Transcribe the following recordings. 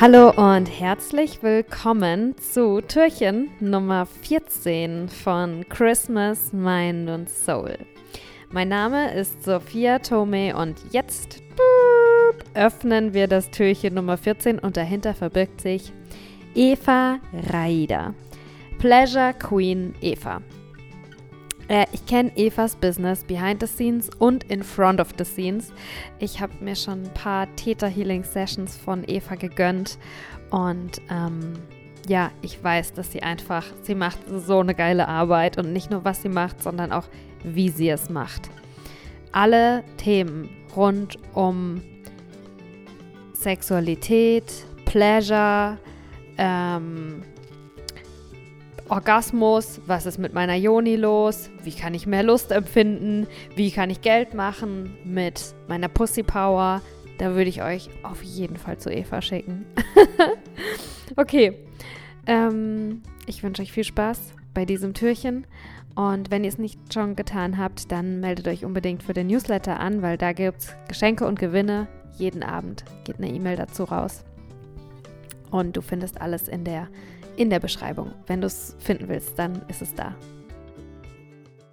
Hallo und herzlich willkommen zu Türchen Nummer 14 von Christmas, Mind und Soul. Mein Name ist Sophia Tome und jetzt öffnen wir das Türchen Nummer 14 und dahinter verbirgt sich Eva Raida. Pleasure Queen Eva. Äh, ich kenne Evas Business behind the scenes und in front of the scenes. Ich habe mir schon ein paar Theta Healing Sessions von Eva gegönnt und ähm, ja, ich weiß, dass sie einfach, sie macht so eine geile Arbeit und nicht nur was sie macht, sondern auch wie sie es macht. Alle Themen rund um Sexualität, Pleasure, ähm, Orgasmus, was ist mit meiner Joni los, wie kann ich mehr Lust empfinden, wie kann ich Geld machen mit meiner Pussy Power. Da würde ich euch auf jeden Fall zu Eva schicken. okay, ähm, ich wünsche euch viel Spaß bei diesem Türchen. Und wenn ihr es nicht schon getan habt, dann meldet euch unbedingt für den Newsletter an, weil da gibt es Geschenke und Gewinne. Jeden Abend geht eine E-Mail dazu raus. Und du findest alles in der in der Beschreibung. Wenn du es finden willst, dann ist es da.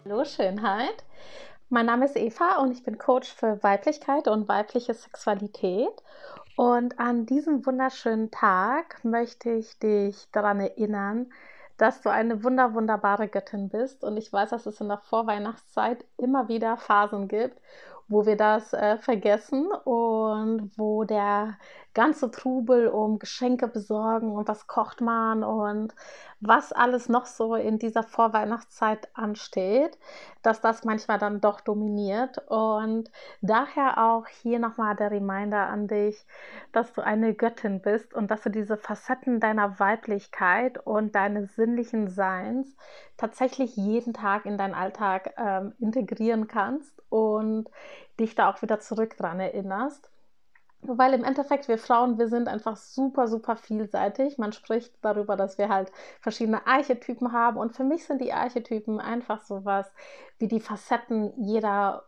Hallo Schönheit. Mein Name ist Eva und ich bin Coach für Weiblichkeit und weibliche Sexualität. Und an diesem wunderschönen Tag möchte ich dich daran erinnern, dass du eine wunder wunderbare Göttin bist. Und ich weiß, dass es in der Vorweihnachtszeit immer wieder Phasen gibt, wo wir das äh, vergessen und wo der ganze Trubel um Geschenke besorgen und was kocht man und was alles noch so in dieser Vorweihnachtszeit ansteht, dass das manchmal dann doch dominiert. Und daher auch hier nochmal der Reminder an dich, dass du eine Göttin bist und dass du diese Facetten deiner Weiblichkeit und deines sinnlichen Seins tatsächlich jeden Tag in deinen Alltag ähm, integrieren kannst und dich da auch wieder zurück dran erinnerst. Weil im Endeffekt, wir Frauen, wir sind einfach super, super vielseitig. Man spricht darüber, dass wir halt verschiedene Archetypen haben. Und für mich sind die Archetypen einfach sowas wie die Facetten jeder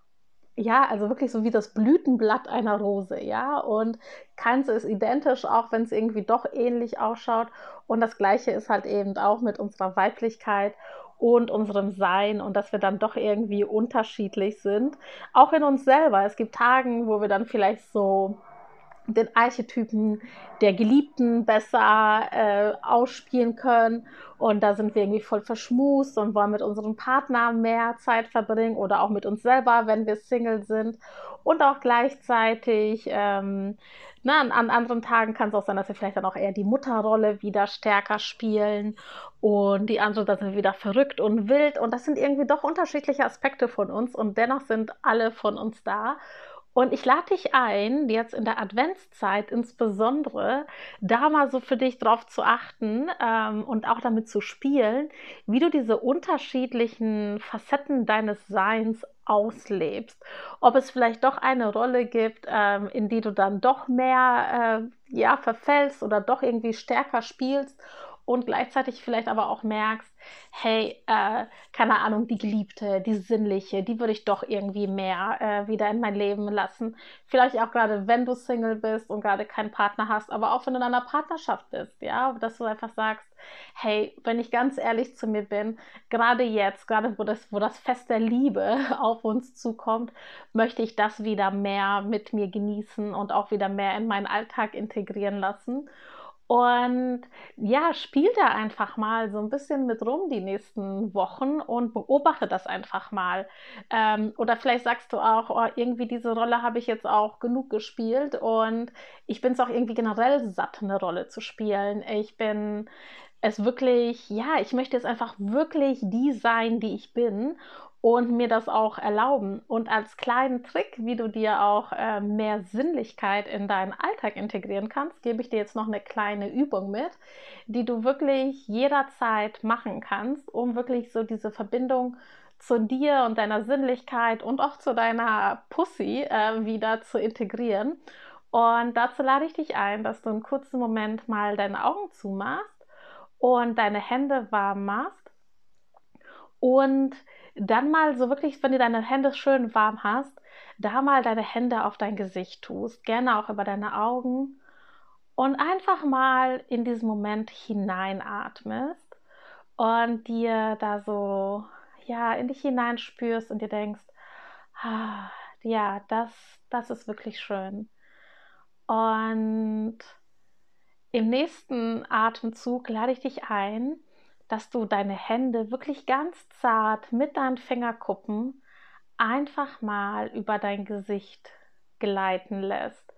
ja, also wirklich so wie das Blütenblatt einer Rose, ja. Und keins ist identisch, auch wenn es irgendwie doch ähnlich ausschaut. Und das Gleiche ist halt eben auch mit unserer Weiblichkeit und unserem Sein und dass wir dann doch irgendwie unterschiedlich sind. Auch in uns selber. Es gibt Tagen, wo wir dann vielleicht so den Archetypen der Geliebten besser äh, ausspielen können. Und da sind wir irgendwie voll verschmust und wollen mit unserem Partner mehr Zeit verbringen oder auch mit uns selber, wenn wir Single sind. Und auch gleichzeitig, ähm, na, an, an, anderen Tagen kann es auch sein, dass wir vielleicht dann auch eher die Mutterrolle wieder stärker spielen. Und die anderen, da sind wir wieder verrückt und wild. Und das sind irgendwie doch unterschiedliche Aspekte von uns. Und dennoch sind alle von uns da. Und ich lade dich ein, jetzt in der Adventszeit insbesondere, da mal so für dich drauf zu achten ähm, und auch damit zu spielen, wie du diese unterschiedlichen Facetten deines Seins auslebst. Ob es vielleicht doch eine Rolle gibt, ähm, in die du dann doch mehr äh, ja, verfällst oder doch irgendwie stärker spielst und gleichzeitig vielleicht aber auch merkst, hey, äh, keine Ahnung, die Geliebte, die Sinnliche, die würde ich doch irgendwie mehr äh, wieder in mein Leben lassen. Vielleicht auch gerade, wenn du Single bist und gerade keinen Partner hast, aber auch wenn du in einer Partnerschaft bist, ja, dass du einfach sagst, hey, wenn ich ganz ehrlich zu mir bin, gerade jetzt, gerade wo das, wo das Fest der Liebe auf uns zukommt, möchte ich das wieder mehr mit mir genießen und auch wieder mehr in meinen Alltag integrieren lassen. Und ja, spiel da einfach mal so ein bisschen mit rum die nächsten Wochen und beobachte das einfach mal. Ähm, oder vielleicht sagst du auch, oh, irgendwie diese Rolle habe ich jetzt auch genug gespielt und ich bin es auch irgendwie generell satt, eine Rolle zu spielen. Ich bin es wirklich, ja, ich möchte jetzt einfach wirklich die sein, die ich bin und mir das auch erlauben. Und als kleinen Trick, wie du dir auch äh, mehr Sinnlichkeit in deinen Alltag integrieren kannst, gebe ich dir jetzt noch eine kleine Übung mit, die du wirklich jederzeit machen kannst, um wirklich so diese Verbindung zu dir und deiner Sinnlichkeit und auch zu deiner Pussy äh, wieder zu integrieren. Und dazu lade ich dich ein, dass du einen kurzen Moment mal deine Augen zumachst und deine Hände warm machst und dann mal so wirklich, wenn du deine Hände schön warm hast, da mal deine Hände auf dein Gesicht tust, gerne auch über deine Augen und einfach mal in diesen Moment hineinatmest und dir da so ja in dich hineinspürst und dir denkst, ah, ja, das, das ist wirklich schön. Und im nächsten Atemzug lade ich dich ein, dass du deine Hände wirklich ganz zart mit deinen Fingerkuppen einfach mal über dein Gesicht gleiten lässt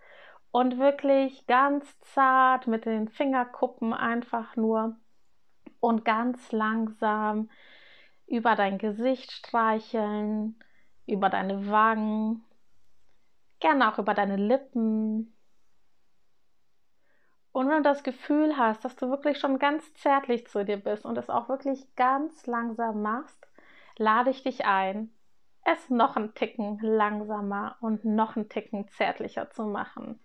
und wirklich ganz zart mit den Fingerkuppen einfach nur und ganz langsam über dein Gesicht streicheln, über deine Wangen, gerne auch über deine Lippen. Und wenn du das Gefühl hast, dass du wirklich schon ganz zärtlich zu dir bist und es auch wirklich ganz langsam machst, lade ich dich ein, es noch einen Ticken langsamer und noch einen Ticken zärtlicher zu machen.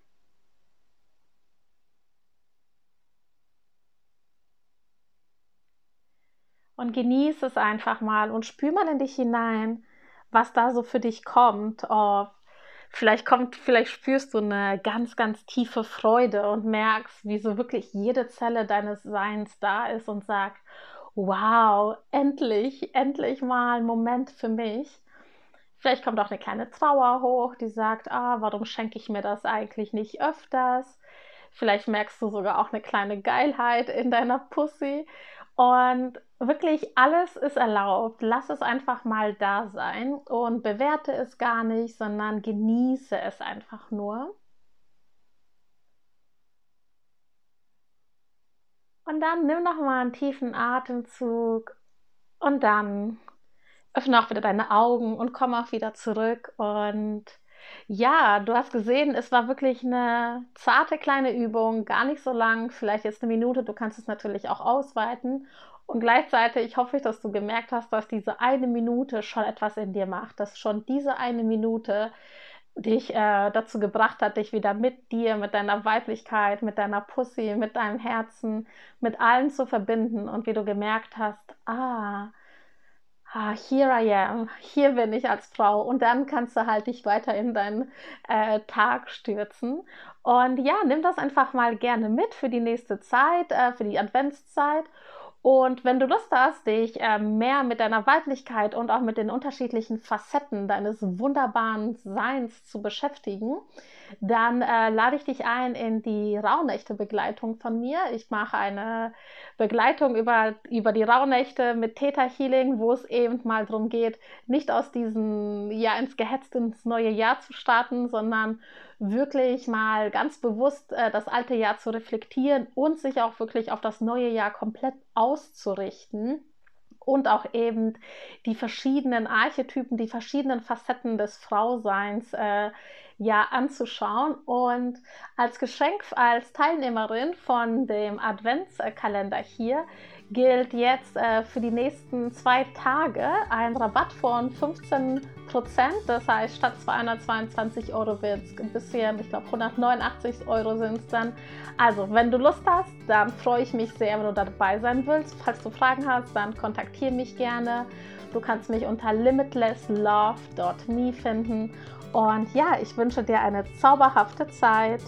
Und genieße es einfach mal und spür mal in dich hinein, was da so für dich kommt. Oh, vielleicht kommt, vielleicht spürst du eine ganz, ganz tiefe Freude und merkst, wie so wirklich jede Zelle deines Seins da ist und sagt, wow, endlich, endlich mal ein Moment für mich. Vielleicht kommt auch eine kleine Trauer hoch, die sagt, ah, warum schenke ich mir das eigentlich nicht öfters? Vielleicht merkst du sogar auch eine kleine Geilheit in deiner Pussy. Und wirklich alles ist erlaubt. Lass es einfach mal da sein und bewerte es gar nicht, sondern genieße es einfach nur. Und dann nimm noch mal einen tiefen Atemzug und dann öffne auch wieder deine Augen und komm auch wieder zurück. Und ja, du hast gesehen, es war wirklich eine zarte kleine Übung, gar nicht so lang, vielleicht jetzt eine Minute. Du kannst es natürlich auch ausweiten. Und gleichzeitig hoffe ich, dass du gemerkt hast, dass diese eine Minute schon etwas in dir macht, dass schon diese eine Minute dich äh, dazu gebracht hat, dich wieder mit dir, mit deiner Weiblichkeit, mit deiner Pussy, mit deinem Herzen, mit allen zu verbinden und wie du gemerkt hast, ah, ah, here I am, hier bin ich als Frau. Und dann kannst du halt dich weiter in deinen äh, Tag stürzen. Und ja, nimm das einfach mal gerne mit für die nächste Zeit, äh, für die Adventszeit und wenn du Lust hast, dich äh, mehr mit deiner Weiblichkeit und auch mit den unterschiedlichen Facetten deines wunderbaren Seins zu beschäftigen, dann äh, lade ich dich ein in die Rauhnächte-Begleitung von mir. Ich mache eine Begleitung über, über die Rauhnächte mit Theta Healing, wo es eben mal darum geht, nicht aus diesem Jahr ins gehetzte ins neue Jahr zu starten, sondern wirklich mal ganz bewusst äh, das alte Jahr zu reflektieren und sich auch wirklich auf das neue Jahr komplett auszurichten und auch eben die verschiedenen Archetypen, die verschiedenen Facetten des Frauseins äh, ja anzuschauen. Und als Geschenk als Teilnehmerin von dem Adventskalender hier gilt jetzt äh, für die nächsten zwei Tage ein Rabatt von 15 Prozent. Das heißt, statt 222 Euro wird es ein bisschen, ich glaube 189 Euro sind es dann. Also, wenn du Lust hast, dann freue ich mich sehr, wenn du dabei sein willst. Falls du Fragen hast, dann kontaktiere mich gerne. Du kannst mich unter limitlesslove.me finden. Und ja, ich wünsche dir eine zauberhafte Zeit.